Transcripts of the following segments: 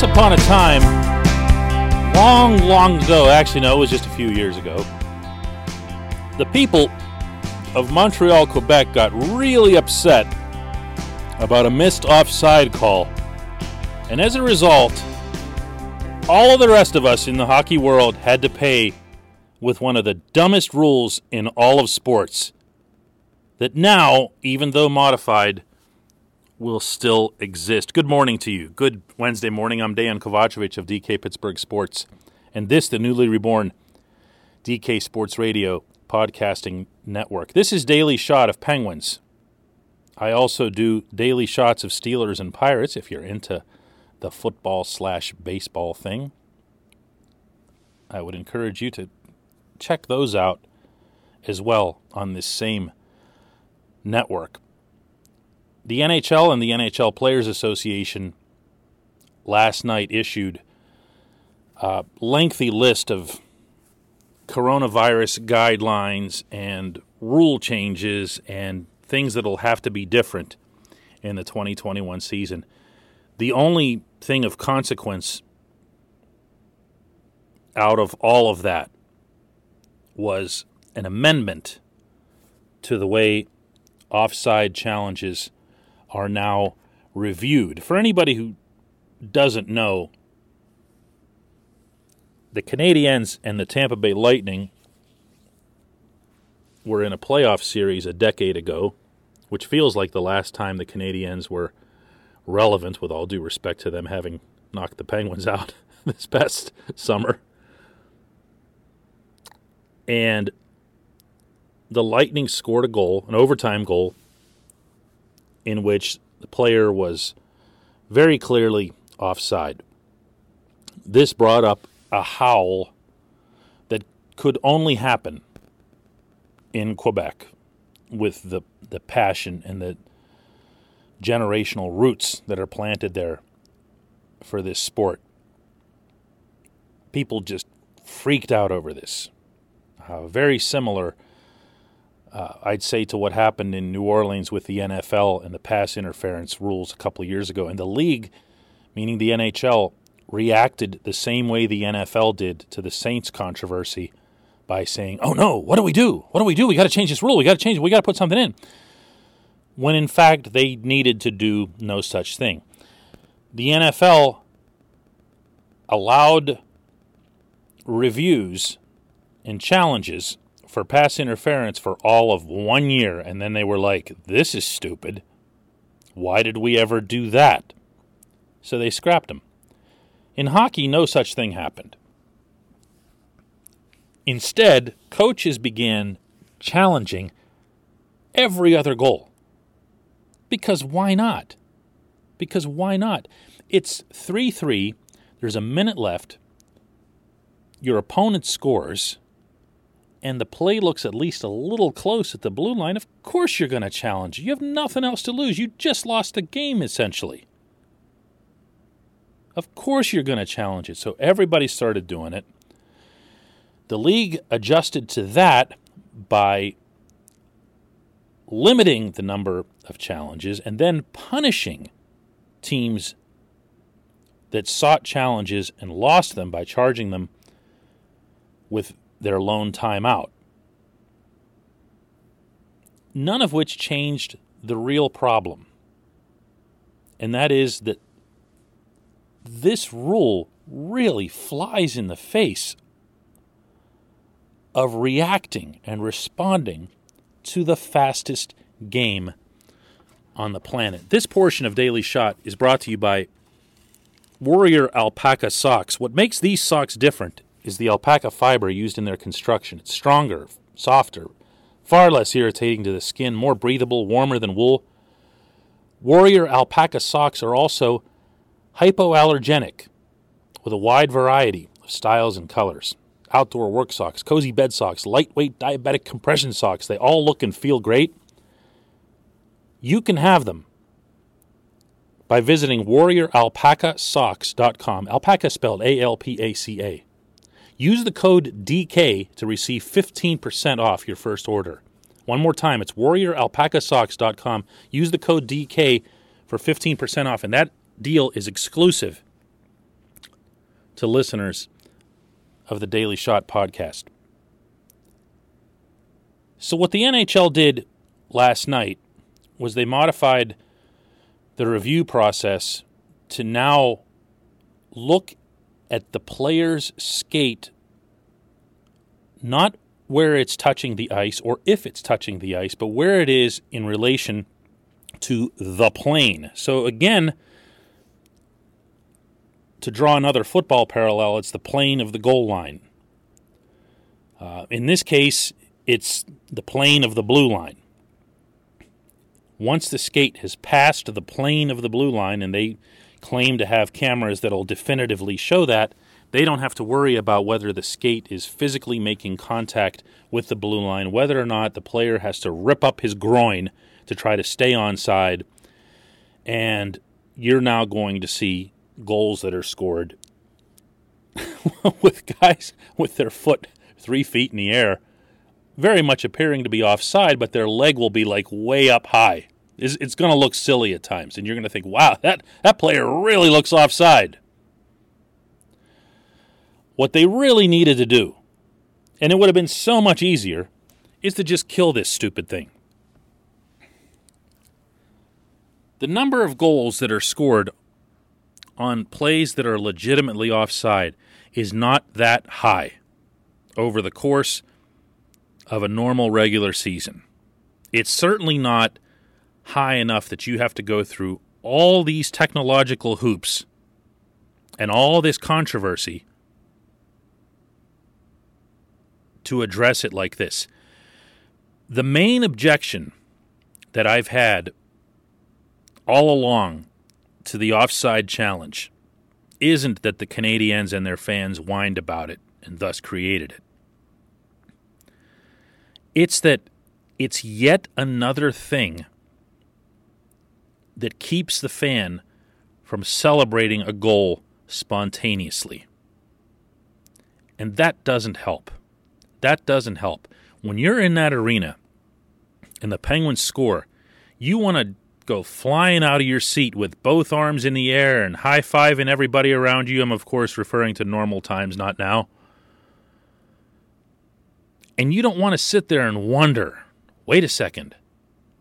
Once upon a time, long, long ago, actually, no, it was just a few years ago, the people of Montreal, Quebec got really upset about a missed offside call. And as a result, all of the rest of us in the hockey world had to pay with one of the dumbest rules in all of sports that now, even though modified, will still exist. Good morning to you. Good Wednesday morning. I'm Dan Kovacevic of DK Pittsburgh Sports, and this, the newly reborn DK Sports Radio podcasting network. This is Daily Shot of Penguins. I also do daily shots of Steelers and Pirates if you're into the football slash baseball thing. I would encourage you to check those out as well on this same network. The NHL and the NHL Players Association last night issued a lengthy list of coronavirus guidelines and rule changes and things that'll have to be different in the 2021 season. The only thing of consequence out of all of that was an amendment to the way offside challenges are now reviewed. For anybody who doesn't know, the Canadiens and the Tampa Bay Lightning were in a playoff series a decade ago, which feels like the last time the Canadiens were relevant, with all due respect to them having knocked the Penguins out this past summer. And the Lightning scored a goal, an overtime goal, in which the player was very clearly offside. This brought up a howl that could only happen in Quebec with the, the passion and the generational roots that are planted there for this sport. People just freaked out over this. Uh, very similar, uh, I'd say, to what happened in New Orleans with the NFL and the pass interference rules a couple of years ago. And the league, meaning the NHL, reacted the same way the NFL did to the Saints controversy by saying, "Oh no, what do we do? What do we do? We got to change this rule. We got to change it. We got to put something in." When in fact they needed to do no such thing. The NFL allowed reviews and challenges for pass interference for all of one year, and then they were like, "This is stupid. Why did we ever do that?" So they scrapped them. In hockey, no such thing happened. Instead, coaches began challenging every other goal. Because why not? Because why not? It's 3 3, there's a minute left, your opponent scores, and the play looks at least a little close at the blue line. Of course, you're going to challenge. You have nothing else to lose. You just lost the game, essentially. Of course, you're going to challenge it. So everybody started doing it. The league adjusted to that by limiting the number of challenges and then punishing teams that sought challenges and lost them by charging them with their lone timeout. None of which changed the real problem. And that is that this rule really flies in the face of reacting and responding to the fastest game on the planet. This portion of Daily Shot is brought to you by Warrior Alpaca Socks. What makes these socks different is the alpaca fiber used in their construction. It's stronger, softer, far less irritating to the skin, more breathable, warmer than wool. Warrior Alpaca Socks are also Hypoallergenic, with a wide variety of styles and colors. Outdoor work socks, cozy bed socks, lightweight diabetic compression socks, they all look and feel great. You can have them by visiting warrioralpacasocks.com. Alpaca spelled A L P A C A. Use the code DK to receive 15% off your first order. One more time, it's warrioralpacasocks.com. Use the code DK for 15% off, and that deal is exclusive to listeners of the Daily Shot podcast. So, what the NHL did last night was they modified the review process to now look at the player's skate, not where it's touching the ice or if it's touching the ice, but where it is in relation to the plane. So, again, to draw another football parallel, it's the plane of the goal line. Uh, in this case, it's the plane of the blue line. Once the skate has passed the plane of the blue line, and they claim to have cameras that'll definitively show that, they don't have to worry about whether the skate is physically making contact with the blue line, whether or not the player has to rip up his groin to try to stay on side. And you're now going to see goals that are scored with guys with their foot three feet in the air, very much appearing to be offside, but their leg will be like way up high. It's, it's going to look silly at times, and you're going to think, wow, that, that player really looks offside. What they really needed to do, and it would have been so much easier, is to just kill this stupid thing. The number of goals that are scored on plays that are legitimately offside is not that high over the course of a normal regular season. It's certainly not high enough that you have to go through all these technological hoops and all this controversy to address it like this. The main objection that I've had all along to the offside challenge isn't that the Canadiens and their fans whined about it and thus created it. It's that it's yet another thing that keeps the fan from celebrating a goal spontaneously. And that doesn't help. That doesn't help. When you're in that arena and the Penguins score, you want to go flying out of your seat with both arms in the air and high fiving everybody around you. I'm, of course, referring to normal times, not now. And you don't want to sit there and wonder wait a second,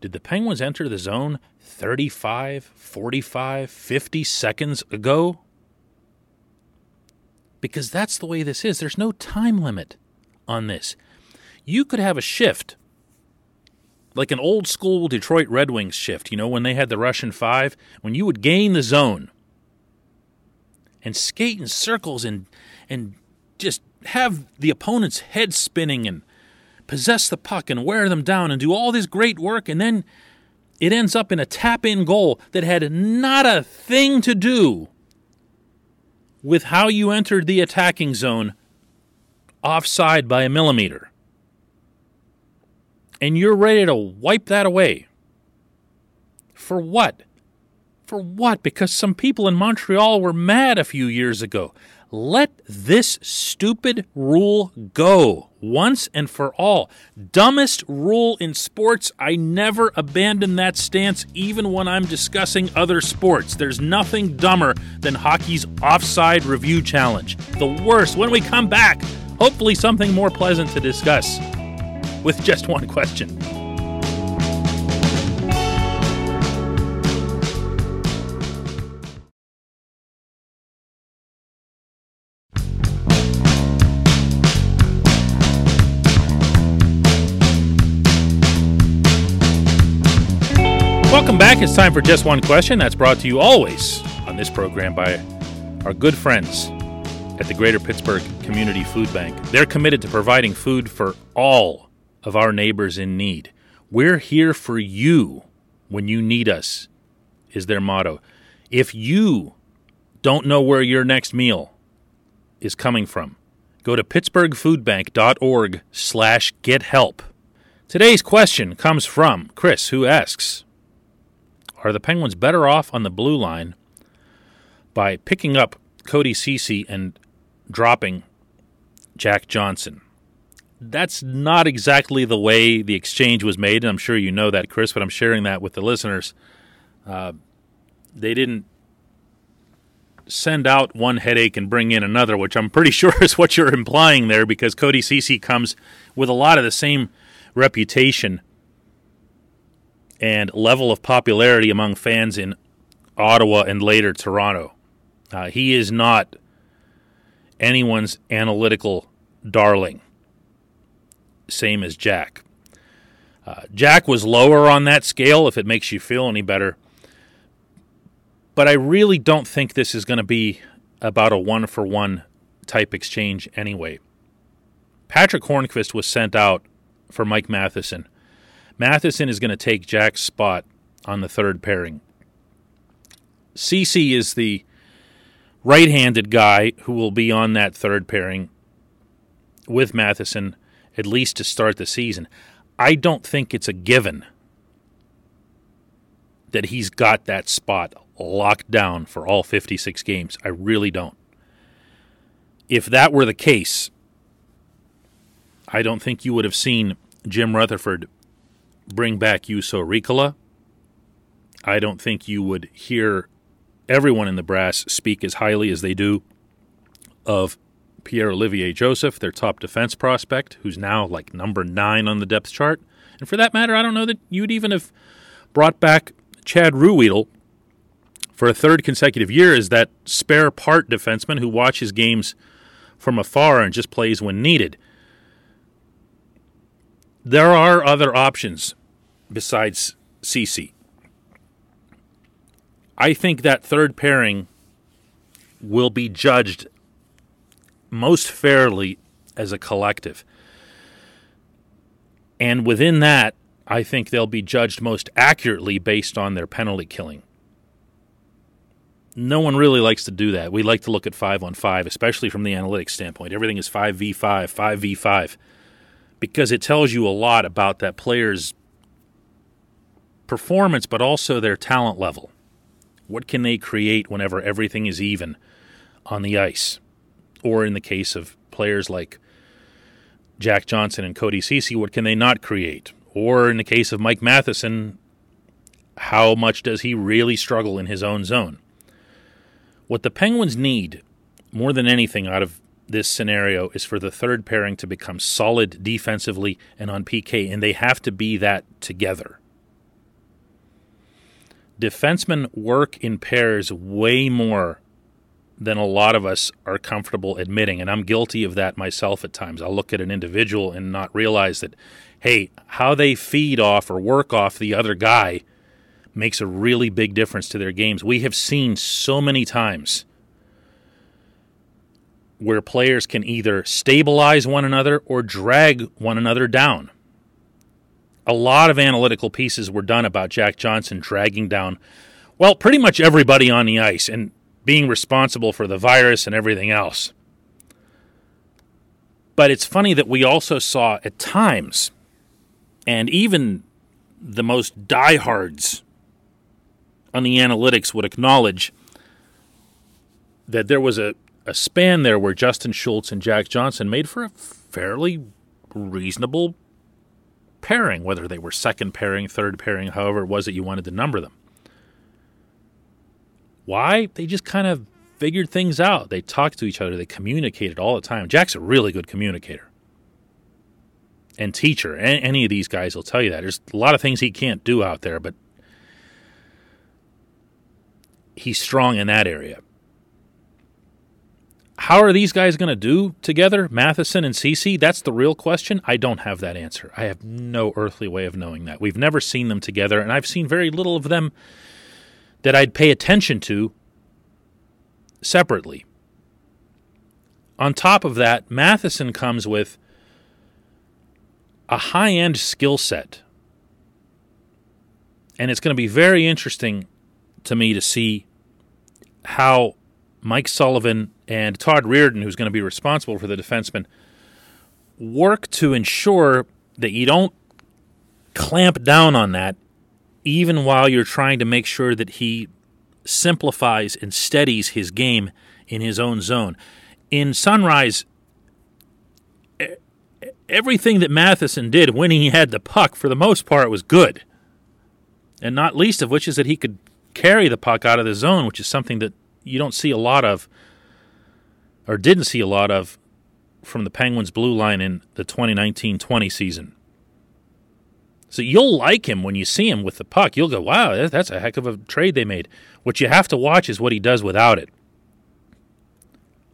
did the Penguins enter the zone 35, 45, 50 seconds ago? Because that's the way this is. There's no time limit on this. You could have a shift like an old school Detroit Red Wings shift, you know, when they had the Russian five, when you would gain the zone and skate in circles and and just have the opponent's head spinning and possess the puck and wear them down and do all this great work and then it ends up in a tap in goal that had not a thing to do with how you entered the attacking zone offside by a millimeter and you're ready to wipe that away. For what? For what? Because some people in Montreal were mad a few years ago. Let this stupid rule go once and for all. Dumbest rule in sports. I never abandon that stance, even when I'm discussing other sports. There's nothing dumber than hockey's offside review challenge. The worst. When we come back, hopefully something more pleasant to discuss with just one question. Welcome back. It's time for Just One Question. That's brought to you always on this program by our good friends at the Greater Pittsburgh Community Food Bank. They're committed to providing food for all of our neighbors in need. We're here for you when you need us, is their motto. If you don't know where your next meal is coming from, go to pittsburghfoodbank.org slash get help. Today's question comes from Chris, who asks, Are the Penguins better off on the blue line by picking up Cody Ceci and dropping Jack Johnson? that's not exactly the way the exchange was made. And I'm sure you know that, Chris, but I'm sharing that with the listeners. Uh, they didn't send out one headache and bring in another, which I'm pretty sure is what you're implying there, because Cody Ceci comes with a lot of the same reputation and level of popularity among fans in Ottawa and later Toronto. Uh, he is not anyone's analytical darling, same as Jack. Uh, Jack was lower on that scale, if it makes you feel any better. But I really don't think this is going to be about a one for one type exchange anyway. Patrick Hornqvist was sent out for Mike Matheson. Matheson is going to take Jack's spot on the third pairing. Ceci is the right handed guy who will be on that third pairing with Matheson at least to start the season. I don't think it's a given that he's got that spot locked down for all 56 games. I really don't. If that were the case, I don't think you would have seen Jim Rutherford bring back Juuso Riikola. I don't think you would hear everyone in the brass speak as highly as they do of Pierre Olivier Joseph, their top defense prospect, who's now like number nine on the depth chart. And for that matter, I don't know that you'd even have brought back Chad Ruhwedel for a third consecutive year as that spare part defenseman who watches games from afar and just plays when needed. There are other options besides Ceci. I think that third pairing will be judged most fairly as a collective. And within that, I think they'll be judged most accurately based on their penalty killing. No one really likes to do that. We like to look at 5 on 5, especially from the analytics standpoint. Everything is 5v5, 5v5, because it tells you a lot about that player's performance, but also their talent level. What can they create whenever everything is even on the ice? Or in the case of players like Jack Johnson and Cody Ceci, what can they not create? Or in the case of Mike Matheson, how much does he really struggle in his own zone? What the Penguins need more than anything out of this scenario is for the third pairing to become solid defensively and on PK, and they have to be that together defensemen work in pairs way more than a lot of us are comfortable admitting. And I'm guilty of that myself at times. I'll look at an individual and not realize that, hey, how they feed off or work off the other guy makes a really big difference to their games. We have seen so many times where players can either stabilize one another or drag one another down a lot of analytical pieces were done about Jack Johnson dragging down, well, pretty much everybody on the ice and being responsible for the virus and everything else. But it's funny that we also saw at times, and even the most diehards on the analytics would acknowledge that there was a, a span there where Justin Schultz and Jack Johnson made for a fairly reasonable pairing, whether they were second pairing, third pairing, however it was that you wanted to number them. Why? They just kind of figured things out. They talked to each other, they communicated all the time. Jack's a really good communicator and teacher. Any of these guys will tell you that. There's a lot of things he can't do out there, but he's strong in that area. How are these guys going to do together, Matheson and Ceci? That's the real question. I don't have that answer. I have no earthly way of knowing that. We've never seen them together, and I've seen very little of them that I'd pay attention to separately. On top of that, Matheson comes with a high end skill set. And it's going to be very interesting to me to see how Mike Sullivan and Todd Reirden, who's going to be responsible for the defenseman, work to ensure that you don't clamp down on that, even while you're trying to make sure that he simplifies and steadies his game in his own zone. In Sunrise, everything that Matheson did when he had the puck, for the most part, was good. And not least of which is that he could carry the puck out of the zone, which is something that you don't see a lot of, or didn't see a lot of, from the Penguins' blue line in the 2019-20 season. So you'll like him when you see him with the puck. You'll go, "Wow, that's a heck of a trade they made." What you have to watch is what he does without it.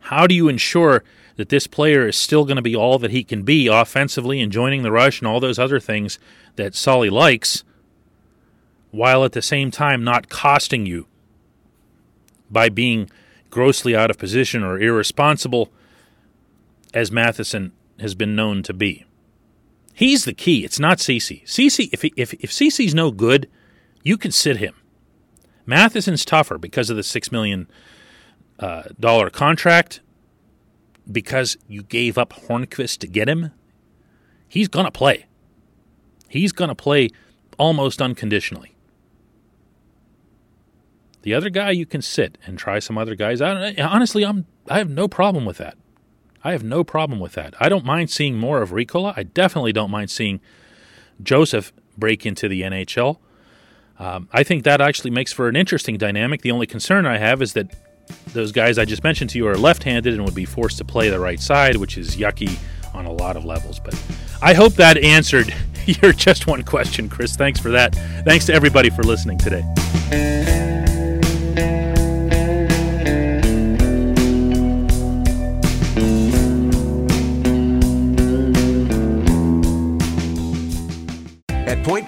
How do you ensure that this player is still going to be all that he can be offensively and joining the rush and all those other things that Sully likes, while at the same time not costing you by being grossly out of position or irresponsible, as Matheson has been known to be. He's the key. It's not Ceci. Ceci, if if if Ceci's no good, you can sit him. Matheson's tougher because of the six million uh, dollar contract. Because you gave up Hornqvist to get him, he's gonna play. He's gonna play almost unconditionally. The other guy you can sit and try some other guys. I honestly, I'm I have no problem with that. I have no problem with that. I don't mind seeing more of Riikola. I definitely don't mind seeing Joseph break into the NHL. Um, I think that actually makes for an interesting dynamic. The only concern I have is that those guys I just mentioned to you are left handed and would be forced to play the right side, which is yucky on a lot of levels. But I hope that answered your just one question, Chris. Thanks for that. Thanks to everybody for listening today.